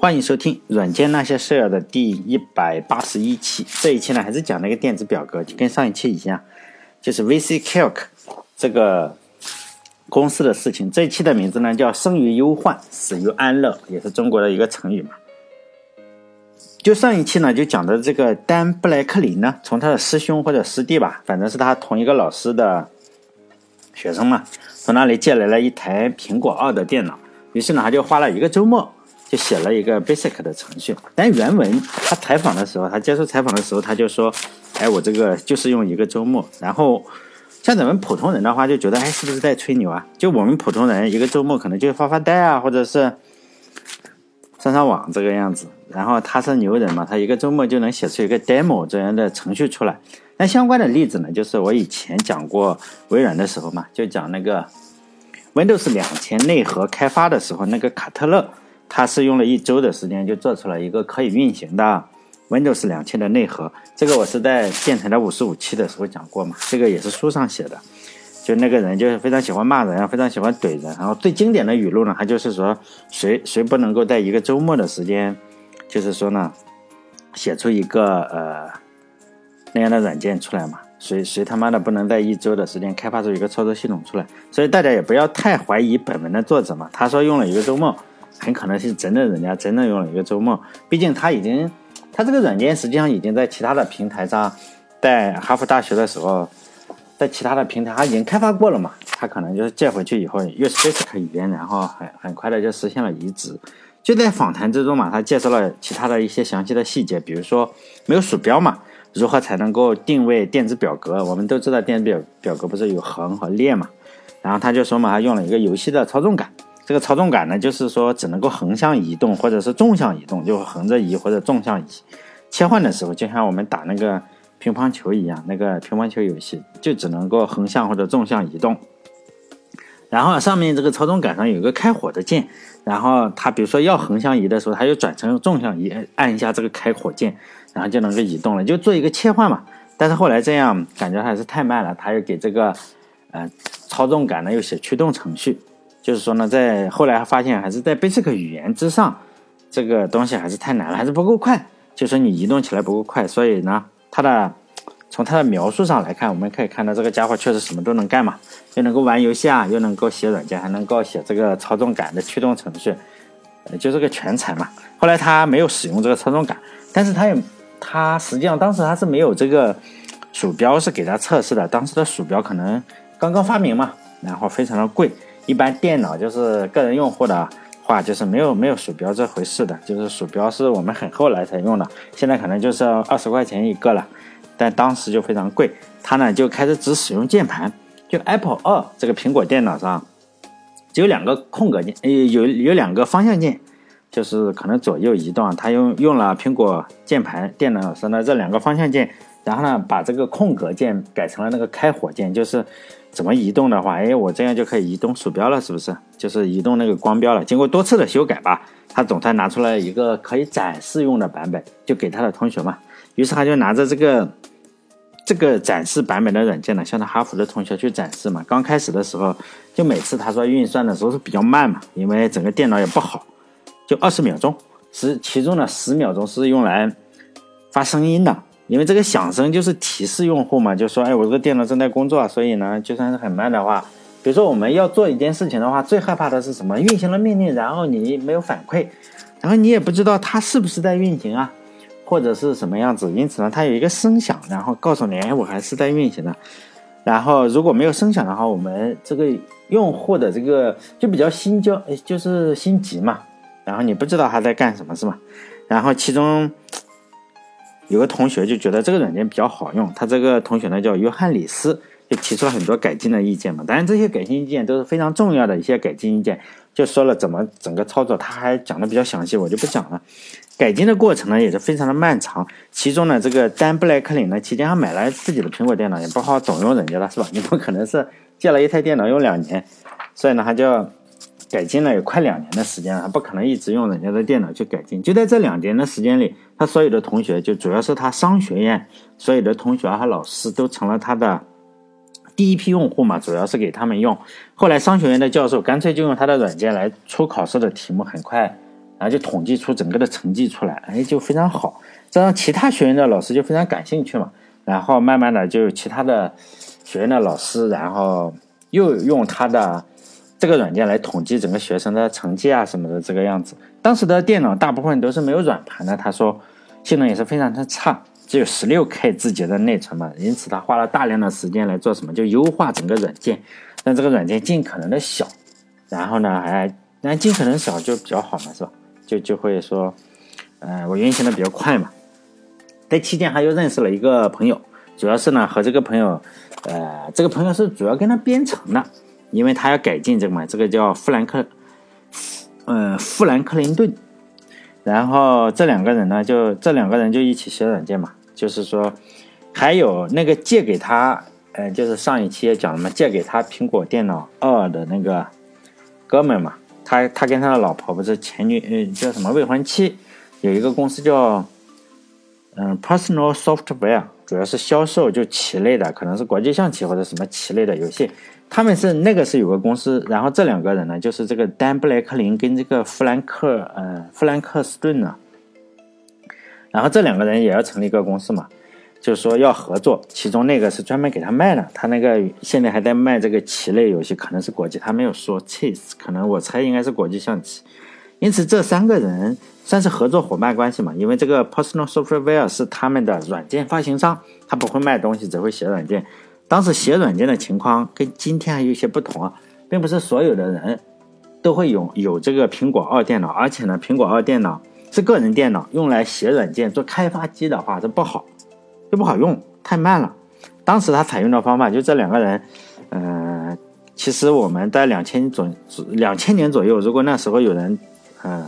欢迎收听《软件那些事儿》的第一百八十一期。这一期呢，还是讲那个电子表格，就跟上一期一样，就是 VC Calc 这个公司的事情。这一期的名字呢叫“生于忧患，死于安乐”，也是中国的一个成语嘛。就上一期呢，就讲的这个丹布莱克林呢，从他的师兄或者师弟吧，反正是他同一个老师的学生嘛，从那里借来了一台苹果二的电脑，于是呢，他就花了一个周末。就写了一个 basic 的程序，但原文他采访的时候，他接受采访的时候，他就说：“哎，我这个就是用一个周末。”然后像咱们普通人的话，就觉得：“哎，是不是在吹牛啊？”就我们普通人一个周末可能就发发呆啊，或者是上上网这个样子。然后他是牛人嘛，他一个周末就能写出一个 demo 这样的程序出来。那相关的例子呢，就是我以前讲过微软的时候嘛，就讲那个 Windows 两千内核开发的时候，那个卡特勒。他是用了一周的时间就做出了一个可以运行的 Windows 两千的内核，这个我是在电台的五十五期的时候讲过嘛，这个也是书上写的。就那个人就是非常喜欢骂人，非常喜欢怼人，然后最经典的语录呢，他就是说谁谁不能够在一个周末的时间，就是说呢，写出一个呃那样的软件出来嘛，谁谁他妈的不能在一周的时间开发出一个操作系统出来？所以大家也不要太怀疑本文的作者嘛，他说用了一个周末。很可能是真的，人家真的用了一个周末。毕竟他已经，他这个软件实际上已经在其他的平台上，在哈佛大学的时候，在其他的平台他已经开发过了嘛。他可能就是借回去以后，又是 basic 语言，然后很很快的就实现了移植。就在访谈之中嘛，他介绍了其他的一些详细的细节，比如说没有鼠标嘛，如何才能够定位电子表格？我们都知道电子表表格不是有横和列嘛，然后他就说嘛，他用了一个游戏的操纵杆。这个操纵杆呢，就是说只能够横向移动或者是纵向移动，就横着移或者纵向移。切换的时候，就像我们打那个乒乓球一样，那个乒乓球游戏就只能够横向或者纵向移动。然后上面这个操纵杆上有个开火的键，然后它比如说要横向移的时候，它就转成纵向移，按一下这个开火键，然后就能够移动了，就做一个切换嘛。但是后来这样感觉还是太慢了，他又给这个呃操纵杆呢又写驱动程序。就是说呢，在后来发现还是在 Basic 语言之上，这个东西还是太难了，还是不够快。就说你移动起来不够快，所以呢，它的从它的描述上来看，我们可以看到这个家伙确实什么都能干嘛，又能够玩游戏啊，又能够写软件，还能够写这个操纵杆的驱动程序，呃，就是个全才嘛。后来他没有使用这个操纵杆，但是他也他实际上当时他是没有这个鼠标是给他测试的，当时的鼠标可能刚刚发明嘛，然后非常的贵。一般电脑就是个人用户的话，就是没有没有鼠标这回事的，就是鼠标是我们很后来才用的，现在可能就是二十块钱一个了，但当时就非常贵。他呢就开始只使用键盘，就 Apple 二这个苹果电脑上只有两个空格键，有有两个方向键，就是可能左右移动。他用用了苹果键盘电脑上的这两个方向键，然后呢把这个空格键改成了那个开火键，就是。怎么移动的话，哎，我这样就可以移动鼠标了，是不是？就是移动那个光标了。经过多次的修改吧，他总算拿出来一个可以展示用的版本，就给他的同学嘛。于是他就拿着这个这个展示版本的软件呢，向他哈佛的同学去展示嘛。刚开始的时候，就每次他说运算的时候是比较慢嘛，因为整个电脑也不好，就二十秒钟，十其中的十秒钟是用来发声音的。因为这个响声就是提示用户嘛，就说，哎，我这个电脑正在工作，所以呢，就算是很慢的话，比如说我们要做一件事情的话，最害怕的是什么？运行了命令，然后你没有反馈，然后你也不知道它是不是在运行啊，或者是什么样子。因此呢，它有一个声响，然后告诉你，哎，我还是在运行的。然后如果没有声响的话，我们这个用户的这个就比较心焦，就是心急嘛。然后你不知道他在干什么，是吗？然后其中。有个同学就觉得这个软件比较好用，他这个同学呢叫约翰里斯，就提出了很多改进的意见嘛。当然这些改进意见都是非常重要的一些改进意见，就说了怎么整个操作，他还讲的比较详细，我就不讲了。改进的过程呢也是非常的漫长，其中呢这个丹布莱克林呢期间还买了自己的苹果电脑，也不好总用人家的是吧？你不可能是借了一台电脑用两年，所以呢他就。改进了有快两年的时间了，他不可能一直用人家的电脑去改进。就在这两年的时间里，他所有的同学，就主要是他商学院所有的同学和老师，都成了他的第一批用户嘛，主要是给他们用。后来商学院的教授干脆就用他的软件来出考试的题目，很快然后就统计出整个的成绩出来，哎，就非常好。这让其他学院的老师就非常感兴趣嘛。然后慢慢的就有其他的学院的老师，然后又用他的这个软件来统计整个学生的成绩啊什么的这个样子。当时的电脑大部分都是没有软盘的，他说性能也是非常的差，只有十六 K 字节的内存嘛，因此他花了大量的时间来做什么，就优化整个软件，让这个软件尽可能的小，然后呢还那尽可能小就比较好嘛，是吧？就就会说，呃，我运行的比较快嘛。在期间，还又认识了一个朋友，主要是呢和这个朋友，呃，这个朋友是主要跟他编程的，因为他要改进这个嘛，这个叫富兰克，呃，富兰克林顿。然后这两个人呢，就这两个人就一起写软件嘛，就是说，还有那个借给他，呃，就是上一期也讲了嘛，借给他苹果电脑二的那个哥们嘛，他他跟他的老婆不是前女，呃，叫什么未婚妻，有一个公司叫。嗯，Personal Software 主要是销售就棋类的，可能是国际象棋或者什么棋类的游戏。他们是那个是有个公司，然后这两个人呢，就是这个丹布莱克林跟这个弗兰克，呃，弗兰克斯顿呢。然后这两个人也要成立一个公司嘛，就是说要合作。其中那个是专门给他卖的，他那个现在还在卖这个棋类游戏，可能是国际，他没有说 chess，可能我猜应该是国际象棋。因此这三个人。算是合作伙伴关系嘛，因为这个 Personal Software 是他们的软件发行商，他不会卖东西，只会写软件。当时写软件的情况跟今天还有一些不同啊，并不是所有的人都会有有这个苹果二电脑，而且呢，苹果二电脑是个人电脑，用来写软件做开发机的话，这不好，就不好用，太慢了。当时他采用的方法就这两个人，嗯，其实我们在两千左两千年左右，如果那时候有人，嗯。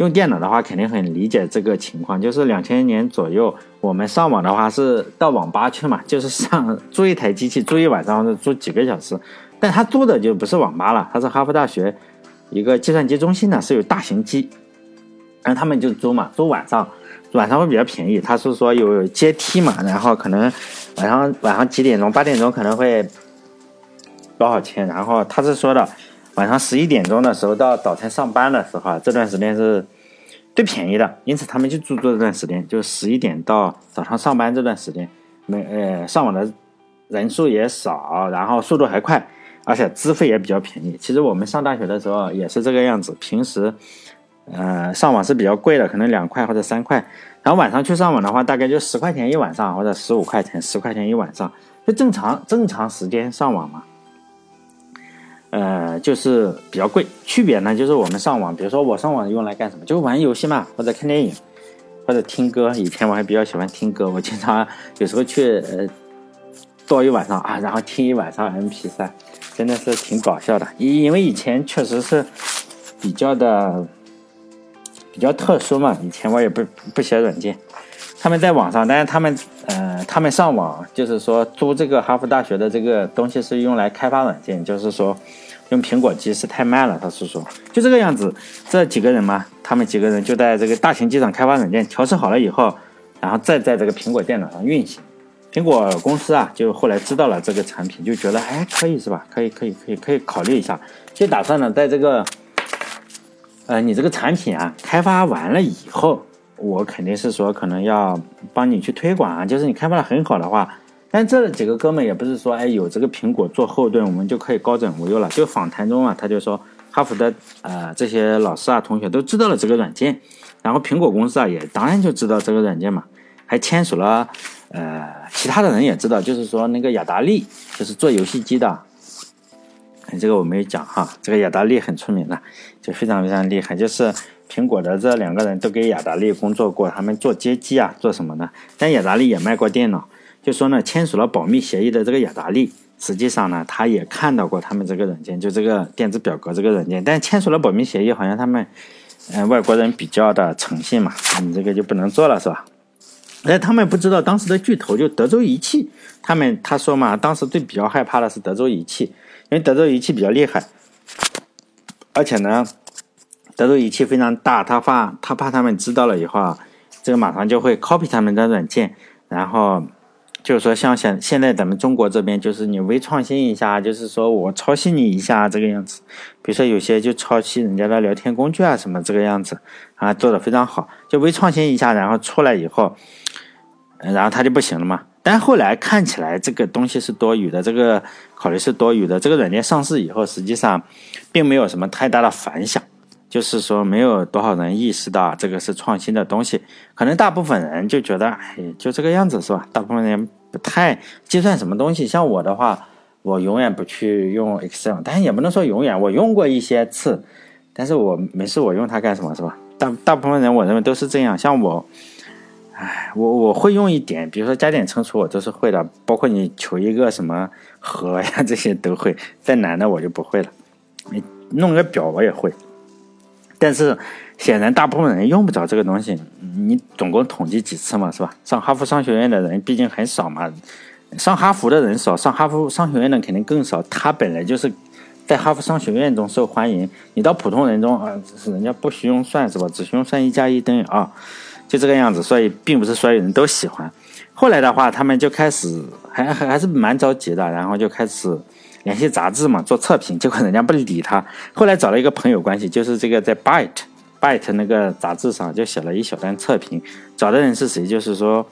用电脑的话，肯定很理解这个情况。就是两千年左右，我们上网的话是到网吧去嘛，就是上租一台机器，租一晚上或者租几个小时。但他租的就不是网吧了，他是哈佛大学一个计算机中心呢，是有大型机，然后他们就租嘛，租晚上，晚上会比较便宜。他是说有阶梯嘛，然后可能晚上晚上几点钟，八点钟可能会多少钱？然后他是说的。晚上十一点钟的时候到早晨上班的时候啊，这段时间是最便宜的，因此他们就住住这段时间，就十一点到早上上班这段时间，没呃上网的人数也少，然后速度还快，而且资费也比较便宜。其实我们上大学的时候也是这个样子，平时呃上网是比较贵的，可能两块或者三块，然后晚上去上网的话，大概就十块钱一晚上或者十五块钱十块钱一晚上，就正常正常时间上网嘛。呃，就是比较贵。区别呢，就是我们上网，比如说我上网用来干什么？就玩游戏嘛，或者看电影，或者听歌。以前我还比较喜欢听歌，我经常有时候去呃，坐一晚上啊，然后听一晚上 MP3，真的是挺搞笑的。因因为以前确实是比较的比较特殊嘛，以前我也不不写软件。他们在网上，但是他们，呃，他们上网就是说租这个哈佛大学的这个东西是用来开发软件，就是说用苹果机是太慢了。他是说就这个样子，这几个人嘛，他们几个人就在这个大型机上开发软件，调试好了以后，然后再在这个苹果电脑上运行。苹果公司啊，就后来知道了这个产品，就觉得哎，可以是吧？可以，可以，可以，可以考虑一下，就打算呢，在这个，呃，你这个产品啊开发完了以后。我肯定是说，可能要帮你去推广啊，就是你开发的很好的话，但这几个哥们也不是说，哎，有这个苹果做后盾，我们就可以高枕无忧了。就访谈中啊，他就说，哈佛的呃这些老师啊、同学都知道了这个软件，然后苹果公司啊也当然就知道这个软件嘛，还签署了，呃，其他的人也知道，就是说那个雅达利就是做游戏机的。这个我没有讲哈，这个雅达利很出名的，就非常非常厉害。就是苹果的这两个人都给雅达利工作过，他们做街机啊，做什么的？但雅达利也卖过电脑。就说呢，签署了保密协议的这个雅达利，实际上呢，他也看到过他们这个软件，就这个电子表格这个软件。但签署了保密协议，好像他们，嗯，外国人比较的诚信嘛，你这个就不能做了，是吧？哎，他们不知道当时的巨头就德州仪器，他们他说嘛，当时最比较害怕的是德州仪器。因为德州仪器比较厉害，而且呢，德州仪器非常大，他怕他怕他们知道了以后啊，这个马上就会 copy 他们的软件，然后就是说像现现在咱们中国这边，就是你微创新一下，就是说我抄袭你一下这个样子。比如说有些就抄袭人家的聊天工具啊什么这个样子啊，做的非常好，就微创新一下，然后出来以后，然后它就不行了嘛。但后来看起来这个东西是多余的，这个考虑是多余的。这个软件上市以后，实际上并没有什么太大的反响。就是说，没有多少人意识到这个是创新的东西，可能大部分人就觉得，哎，就这个样子是吧？大部分人不太计算什么东西。像我的话，我永远不去用 Excel，但是也不能说永远，我用过一些次，但是我没事，我用它干什么是吧？大大部分人我认为都是这样。像我，哎，我我会用一点，比如说加减乘除，我都是会的，包括你求一个什么和呀，这些都会。再难的我就不会了。你弄个表我也会。但是显然大部分人用不着这个东西，你总共统计几次嘛，是吧？上哈佛商学院的人毕竟很少嘛，上哈佛的人少，上哈佛商学院的肯定更少。他本来就是在哈佛商学院中受欢迎，你到普通人中啊，是人家不需用算是吧？只需用算一加一等于二，就这个样子。所以并不是所有人都喜欢。后来的话，他们就开始还还还是蛮着急的，然后就开始。联系杂志嘛，做测评，结果人家不理他。后来找了一个朋友关系，就是这个在 Byte Byte 那个杂志上就写了一小段测评。找的人是谁？就是说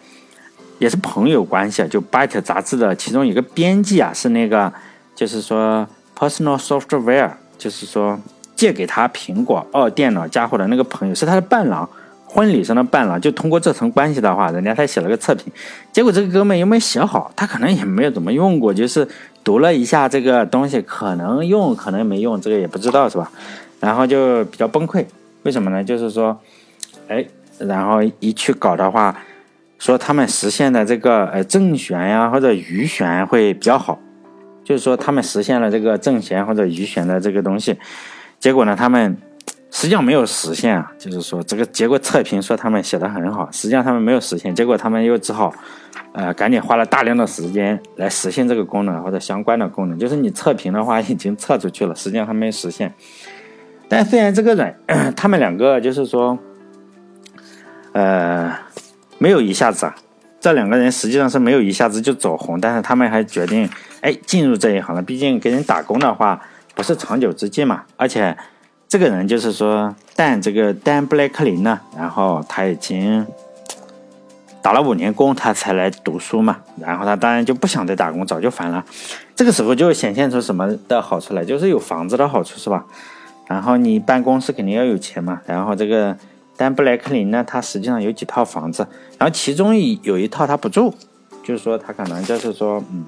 也是朋友关系啊。就 Byte 杂志的其中一个编辑啊，是那个就是说 Personal Software，就是说借给他苹果二电脑家伙的那个朋友，是他的伴郎。婚礼上的伴郎就通过这层关系的话，人家他写了个测评，结果这个哥们又没写好，他可能也没有怎么用过，就是读了一下这个东西，可能用可能没用，这个也不知道是吧？然后就比较崩溃，为什么呢？就是说，哎，然后一去搞的话，说他们实现的这个呃正弦呀或者余弦会比较好，就是说他们实现了这个正弦或者余弦的这个东西，结果呢他们。实际上没有实现啊，就是说这个结果测评说他们写的很好，实际上他们没有实现，结果他们又只好，呃，赶紧花了大量的时间来实现这个功能或者相关的功能。就是你测评的话已经测出去了，实际上还没实现。但虽然这个软，他们两个就是说，呃，没有一下子啊，这两个人实际上是没有一下子就走红，但是他们还决定哎进入这一行了。毕竟给人打工的话不是长久之计嘛，而且。这个人就是说，但这个丹布莱克林呢，然后他已经打了五年工，他才来读书嘛。然后他当然就不想再打工，早就烦了。这个时候就显现出什么的好处来，就是有房子的好处，是吧？然后你办公室肯定要有钱嘛。然后这个丹布莱克林呢，他实际上有几套房子，然后其中有一套他不住，就是说他可能就是说，嗯，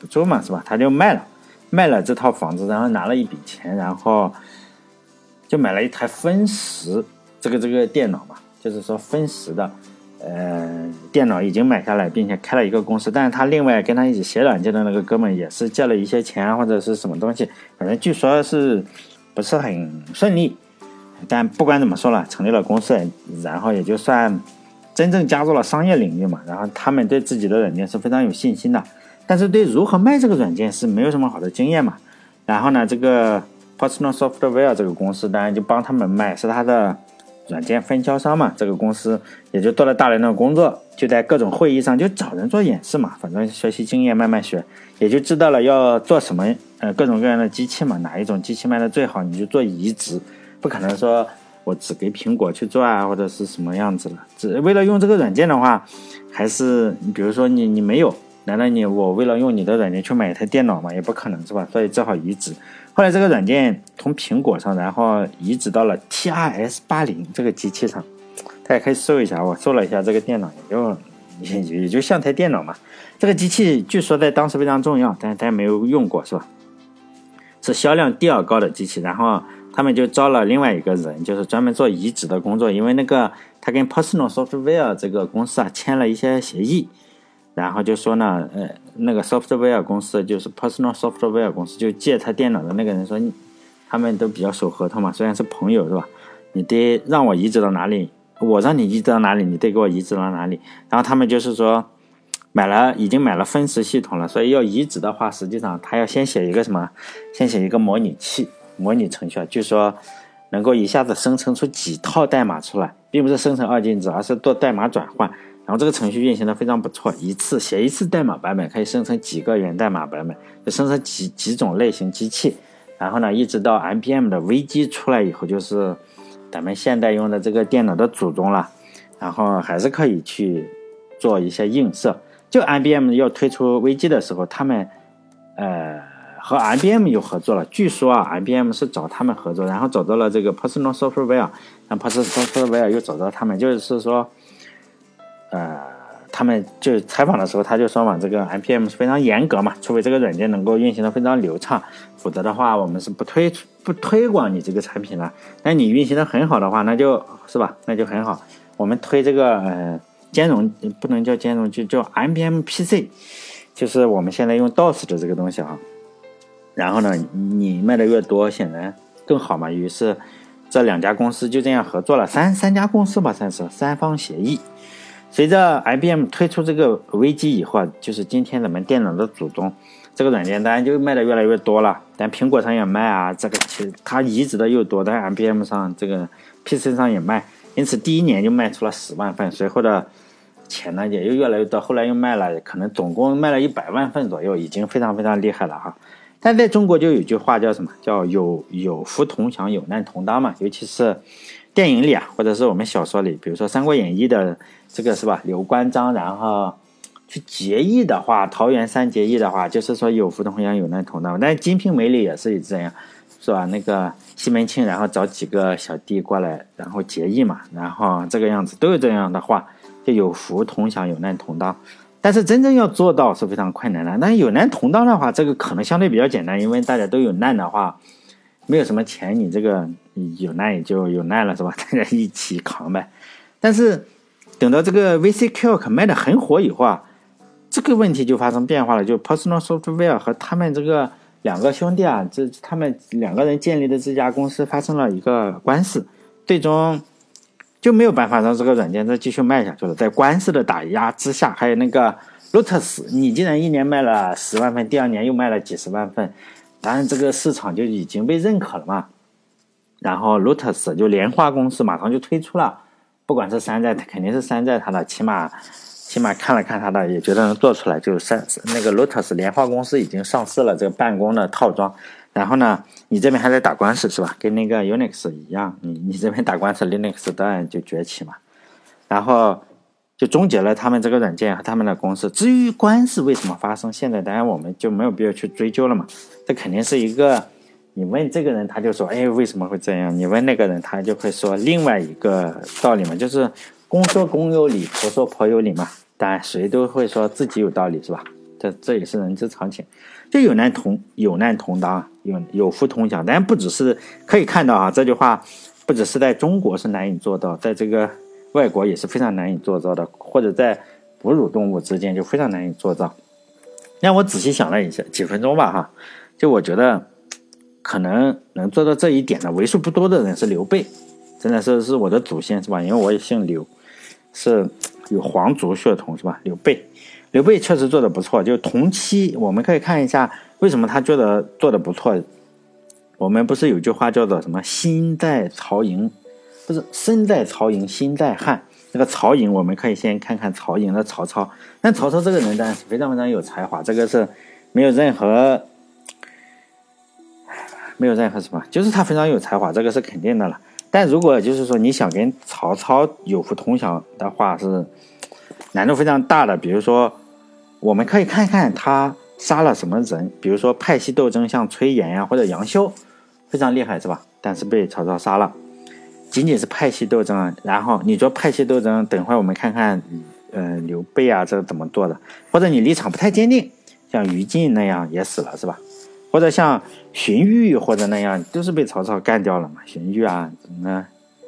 不住嘛，是吧？他就卖了，卖了这套房子，然后拿了一笔钱，然后。就买了一台分时这个这个电脑嘛，就是说分时的，呃，电脑已经买下来，并且开了一个公司。但是他另外跟他一起写软件的那个哥们也是借了一些钱或者是什么东西，反正据说是不是很顺利。但不管怎么说了，成立了公司，然后也就算真正加入了商业领域嘛。然后他们对自己的软件是非常有信心的，但是对如何卖这个软件是没有什么好的经验嘛。然后呢，这个。Personal Software 这个公司当然就帮他们卖，是他的软件分销商嘛。这个公司也就做了大量的工作，就在各种会议上就找人做演示嘛。反正学习经验慢慢学，也就知道了要做什么，呃，各种各样的机器嘛。哪一种机器卖的最好，你就做移植。不可能说我只给苹果去做啊，或者是什么样子的。只为了用这个软件的话，还是你比如说你你没有。难道你我为了用你的软件去买一台电脑吗？也不可能是吧？所以只好移植。后来这个软件从苹果上，然后移植到了 T R S 八零这个机器上，大家可以搜一下。我搜了一下这个电脑，也就也也就像台电脑嘛。这个机器据说在当时非常重要，但是大家没有用过是吧？是销量第二高的机器。然后他们就招了另外一个人，就是专门做移植的工作，因为那个他跟 Personal Software 这个公司啊签了一些协议。然后就说呢，呃，那个 software 公司就是 personal software 公司，就借他电脑的那个人说，他们都比较守合同嘛，虽然是朋友是吧？你得让我移植到哪里，我让你移植到哪里，你得给我移植到哪里。然后他们就是说，买了已经买了分时系统了，所以要移植的话，实际上他要先写一个什么？先写一个模拟器、模拟程序，就说能够一下子生成出几套代码出来，并不是生成二进制，而是做代码转换。然后这个程序运行的非常不错，一次写一次代码版本可以生成几个源代码版本，就生成几几种类型机器。然后呢，一直到 IBM 的 V 机出来以后，就是咱们现代用的这个电脑的祖宗了。然后还是可以去做一些映射。就 IBM 要推出 V 机的时候，他们呃和 IBM 又合作了。据说啊，IBM 是找他们合作，然后找到了这个 Personal Software，让 Personal Software 又找到他们，就是说，呃，他们就采访的时候他就说嘛，这个 M P M 是非常严格嘛，除非这个软件能够运行的非常流畅，否则的话我们是不推不推广你这个产品的。那你运行的很好的话，那就是吧，那就很好。我们推这个呃。兼容不能叫兼容，就叫 M P M P C，就是我们现在用 DOS 的这个东西啊。然后呢，你卖的越多，显然更好嘛。于是这两家公司就这样合作了，三三家公司吧，算是三方协议。随着 IBM 推出这个危机以后，就是今天咱们电脑的祖宗，这个软件当然就卖的越来越多了。但苹果上也卖啊，这个其实它移植的又多，在 IBM 上这个 PC 上也卖，因此第一年就卖出了十万份，随后的。钱呢也又越来越多，后来又卖了，可能总共卖了一百万份左右，已经非常非常厉害了哈。但在中国就有句话叫什么？叫有有福同享，有难同当嘛。尤其是电影里啊，或者是我们小说里，比如说《三国演义》的这个是吧？刘关张然后去结义的话，桃园三结义的话，就是说有福同享，有难同当。但《金瓶梅》里也是这样，是吧？那个西门庆然后找几个小弟过来，然后结义嘛，然后这个样子都有这样的话。就有福同享，有难同当，但是真正要做到是非常困难的。但有难同当的话，这个可能相对比较简单，因为大家都有难的话，没有什么钱，你这个有难也就有难了，是吧？大家一起扛呗。但是等到这个 VC Calc 卖的很火以后啊，这个问题就发生变化了。就 Personal Software 和他们这个两个兄弟啊，这他们两个人建立的这家公司发生了一个官司，最终。就没有办法让这个软件再继续卖下去了。在官司的打压之下，还有那个 Lotus，你既然一年卖了十万份，第二年又卖了几十万份，当然这个市场就已经被认可了嘛。然后 Lotus 就莲花公司马上就推出了，不管是山寨，肯定是山寨它的，起码起码看了看它的，也觉得能做出来。就是山那个 Lotus 莲花公司已经上市了这个办公的套装。然后呢，你这边还在打官司是吧？跟那个 Unix 一样，你你这边打官司，Linux 当然就崛起嘛。然后就终结了他们这个软件和他们的公司。至于官司为什么发生，现在当然我们就没有必要去追究了嘛。这肯定是一个，你问这个人他就说，哎，为什么会这样？你问那个人他就会说另外一个道理嘛，就是公说公有理，婆说婆有理嘛。当然谁都会说自己有道理是吧？这这也是人之常情。就有难同有难同当，有有福同享。但不只是可以看到啊，这句话不只是在中国是难以做到，在这个外国也是非常难以做到的，或者在哺乳动物之间就非常难以做到。让我仔细想了一下，几分钟吧哈，就我觉得可能能做到这一点的为数不多的人是刘备，真的是是我的祖先是吧？因为我也姓刘，是有皇族血统是吧？刘备。刘备确实做的不错，就同期我们可以看一下为什么他觉得做的不错。我们不是有句话叫做什么“心在曹营”，不是“身在曹营心在汉”。这个曹营，我们可以先看看曹营的曹操。但曹操这个人呢，非常非常有才华，这个是没有任何没有任何什么，就是他非常有才华，这个是肯定的了。但如果就是说你想跟曹操有福同享的话，是难度非常大的。比如说。我们可以看看他杀了什么人，比如说派系斗争，像崔琰呀或者杨修，非常厉害是吧？但是被曹操杀了，仅仅是派系斗争。然后你说派系斗争，等会我们看看，呃，刘备啊，这怎么做的？或者你立场不太坚定，像于禁那样也死了是吧？或者像荀彧或者那样，都是被曹操干掉了嘛？荀彧啊，什么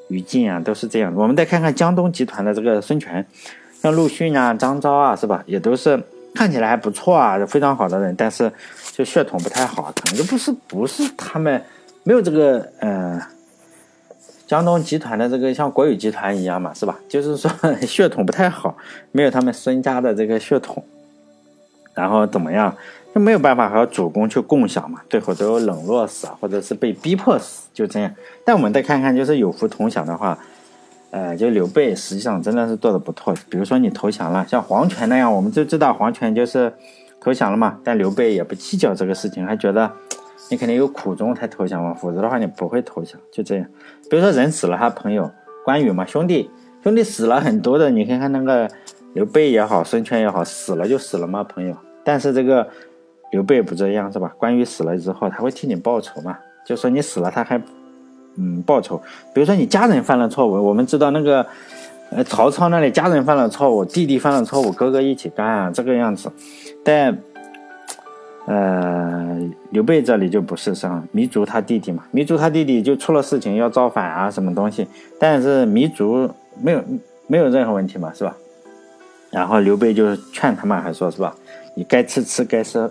于禁啊，都是这样。我们再看看江东集团的这个孙权，像陆逊啊、张昭啊，是吧？也都是。看起来还不错啊，非常好的人，但是就血统不太好，可能就不是不是他们没有这个呃江东集团的这个像国有集团一样嘛，是吧？就是说 血统不太好，没有他们孙家的这个血统，然后怎么样没有办法和主公去共享嘛，最后都冷落死啊，或者是被逼迫死，就这样。但我们再看看，就是有福同享的话，呃，就刘备实际上真的是做的不错。比如说你投降了，像黄权那样，我们就知道黄权就是投降了嘛。但刘备也不计较这个事情，还觉得你肯定有苦衷才投降嘛，否则的话你不会投降。就这样，比如说人死了，他朋友关羽嘛，兄弟兄弟死了很多的，你看看那个刘备也好，孙权也好，死了就死了嘛，朋友。但是这个刘备不这样是吧？关羽死了之后，他会替你报仇嘛？就说你死了，他还。嗯，报仇。比如说你家人犯了错误，我们知道那个，呃，曹操那里家人犯了错误，弟弟犯了错误，哥哥一起干啊，这个样子。但，呃，刘备这里就不是是吧？糜竺他弟弟嘛，糜竺他弟弟就出了事情要造反啊，什么东西？但是糜竺没有没有任何问题嘛，是吧？然后刘备就劝他嘛，还说是吧？你该吃吃，该喝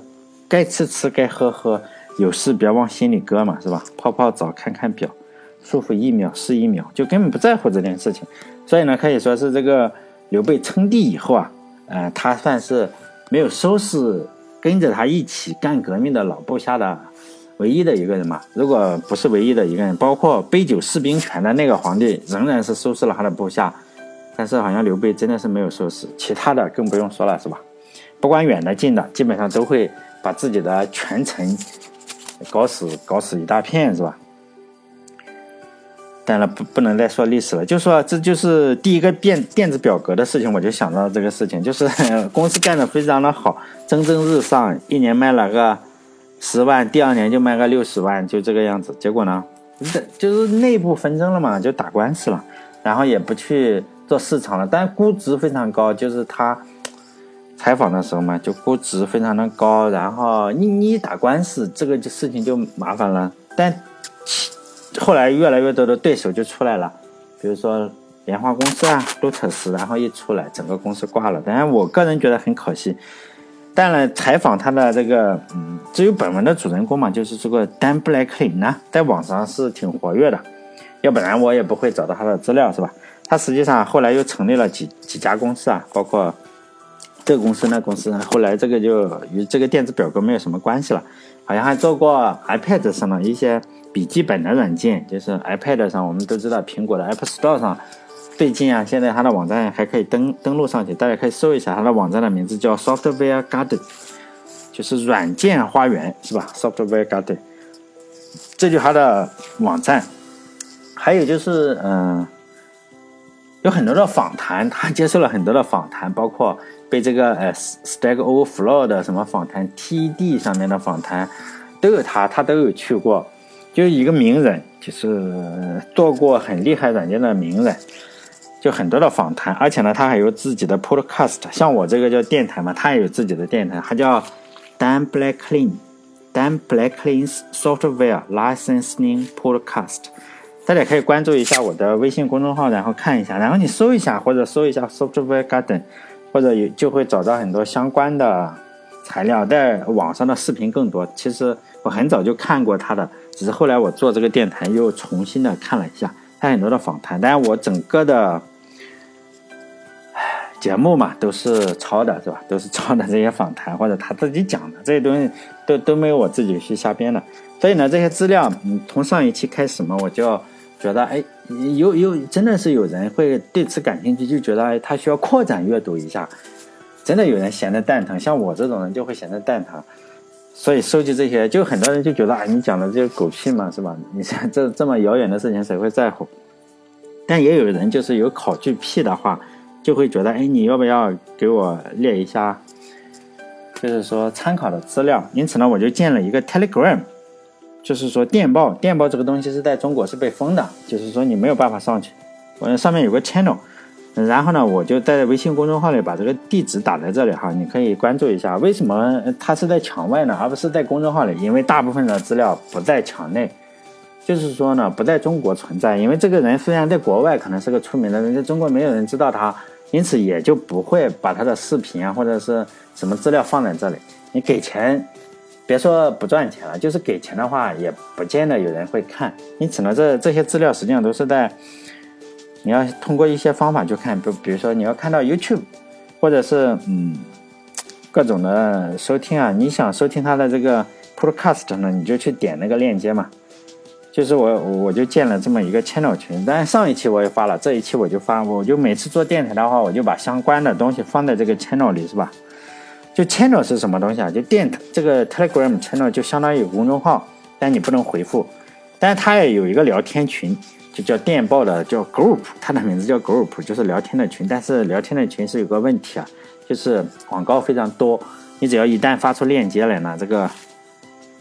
该吃吃，该喝喝，有事别往心里搁嘛，是吧？泡泡澡，看看表。舒服一秒是一秒，就根本不在乎这件事情，所以呢，可以说是这个刘备称帝以后啊，呃，他算是没有收拾跟着他一起干革命的老部下的唯一的一个人嘛。如果不是唯一的一个人，包括杯酒释兵权的那个皇帝，仍然是收拾了他的部下，但是好像刘备真的是没有收拾，其他的更不用说了，是吧？不管远的近的，基本上都会把自己的权臣搞死，搞死一大片，是吧？当然不不能再说历史了，就说这就是第一个电电子表格的事情，我就想到这个事情，就是 公司干的非常的好，蒸蒸日上，一年卖了个十万，第二年就卖个六十万，就这个样子。结果呢，这就是内部纷争了嘛，就打官司了，然后也不去做市场了，但估值非常高，就是他采访的时候嘛，就估值非常的高，然后你你打官司，这个就事情就麻烦了，但。后来越来越多的对手就出来了，比如说莲花公司啊、路特斯，然后一出来，整个公司挂了。当然，我个人觉得很可惜。但呢，采访他的这个，嗯，只有本文的主人公嘛，就是这个丹·布莱克林呢，在网上是挺活跃的，要不然我也不会找到他的资料，是吧？他实际上后来又成立了几几家公司啊，包括这个公司、那公司。后来这个就与这个电子表格没有什么关系了，好像还做过 iPad 上的一些。笔记本的软件就是 iPad 上，我们都知道苹果的 App Store 上，最近啊，现在它的网站还可以登登录上去，大家可以搜一下它的网站的名字叫 Software Garden，就是软件花园是吧？Software Garden，这就它的网站。还有就是，嗯，有很多的访谈，他接受了很多的访谈，包括被这个呃 Stack Overflow 的什么访谈，TED 上面的访谈都有他，他都有去过。就一个名人，就是做过很厉害软件的名人，就很多的访谈，而且呢，他还有自己的 podcast，像我这个叫电台嘛，他也有自己的电台，他叫 Dan Blacklin，Dan Blacklin's Software Licensing Podcast，大家可以关注一下我的微信公众号，然后看一下，然后你搜一下或者搜一下 Software Garden，或者有就会找到很多相关的材料，在网上的视频更多。其实我很早就看过他的。只是后来我做这个电台又重新的看了一下，他很多的访谈，但是我整个的节目嘛都是抄的，是吧？都是抄的这些访谈或者他自己讲的这些东西，都都没有我自己去瞎编的。所以呢，这些资料，嗯，从上一期开始嘛，我就觉得，哎，有有真的是有人会对此感兴趣，就觉得哎，他需要扩展阅读一下。真的有人闲得蛋疼，像我这种人就会闲得蛋疼。所以收集这些，就很多人就觉得啊，你讲的这些狗屁嘛，是吧？你像这这么遥远的事情，谁会在乎？但也有人就是有考据癖的话，就会觉得，哎，你要不要给我列一下，就是说参考的资料？因此呢，我就建了一个 Telegram，就是说电报，电报这个东西是在中国是被封的，就是说你没有办法上去。我上面有个 channel。然后呢，我就在微信公众号里把这个地址打在这里哈，你可以关注一下。为什么它是在墙外呢，而不是在公众号里？因为大部分的资料不在墙内，就是说呢，不在中国存在。因为这个人虽然在国外可能是个出名的人，在中国没有人知道他，因此也就不会把他的视频啊或者是什么资料放在这里。你给钱，别说不赚钱了，就是给钱的话，也不见得有人会看。因此呢，这这些资料实际上都是在。你要通过一些方法去看，比比如说你要看到 YouTube，或者是嗯各种的收听啊，你想收听它的这个 Podcast 呢，你就去点那个链接嘛，就是我我就建了这么一个 channel 群，但上一期我也发了，这一期我就发，我就每次做电台的话，我就把相关的东西放在这个 channel 里，是吧？就 channel 是什么东西啊？就电这个 Telegram channel 就相当于公众号，但你不能回复，但是它也有一个聊天群，就叫电报的叫 group，它的名字叫 group，就是聊天的群。但是聊天的群是有个问题啊，就是广告非常多，你只要一旦发出链接来呢，这个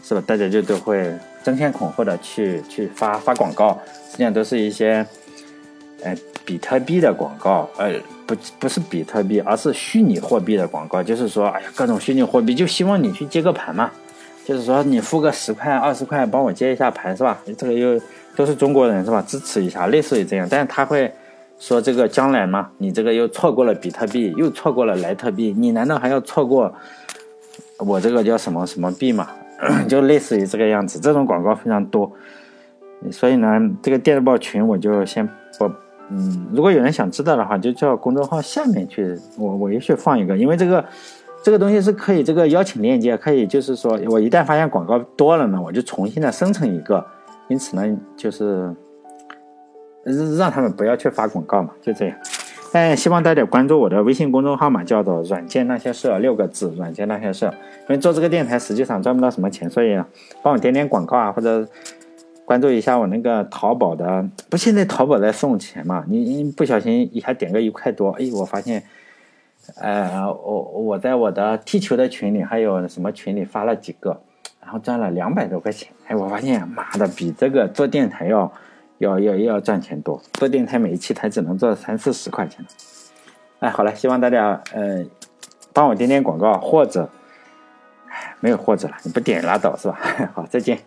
是吧？大家就都会争先恐后的去去发发广告，实际上都是一些，呃，比特币的广告，呃。不不是比特币，而是虚拟货币的广告。就是说，哎呀，各种虚拟货币，就希望你去接个盘嘛。就是说，你付个十块、二十块，帮我接一下盘，是吧？这个又都是中国人，是吧？支持一下，类似于这样。但是他会说，这个将来嘛，你这个又错过了比特币，又错过了莱特币，你难道还要错过我这个叫什么什么币嘛？就类似于这个样子。这种广告非常多，所以呢，这个电报群我就先不。嗯，如果有人想知道的话，就叫公众号下面去，我我也去放一个，因为这个这个东西是可以这个邀请链接，可以就是说我一旦发现广告多了呢，我就重新的生成一个，因此呢，就是让他们不要去发广告嘛，就这样。哎，希望大家关注我的微信公众号嘛，叫做“软件那些事”六个字，“软件那些事”。因为做这个电台实际上赚不到什么钱，所以帮我点点广告啊，或者。关注一下我那个淘宝的，不现在淘宝在送钱嘛？你你不小心一下点个一块多，哎，我发现，呃，我我在我的踢球的群里还有什么群里发了几个，然后赚了两百多块钱。哎，我发现妈的比这个做电台要要要要赚钱多。做电台每一期才只能做三四十块钱。哎，好了，希望大家呃帮我点点广告，或者，没有或者了，你不点拉倒是吧？好，再见。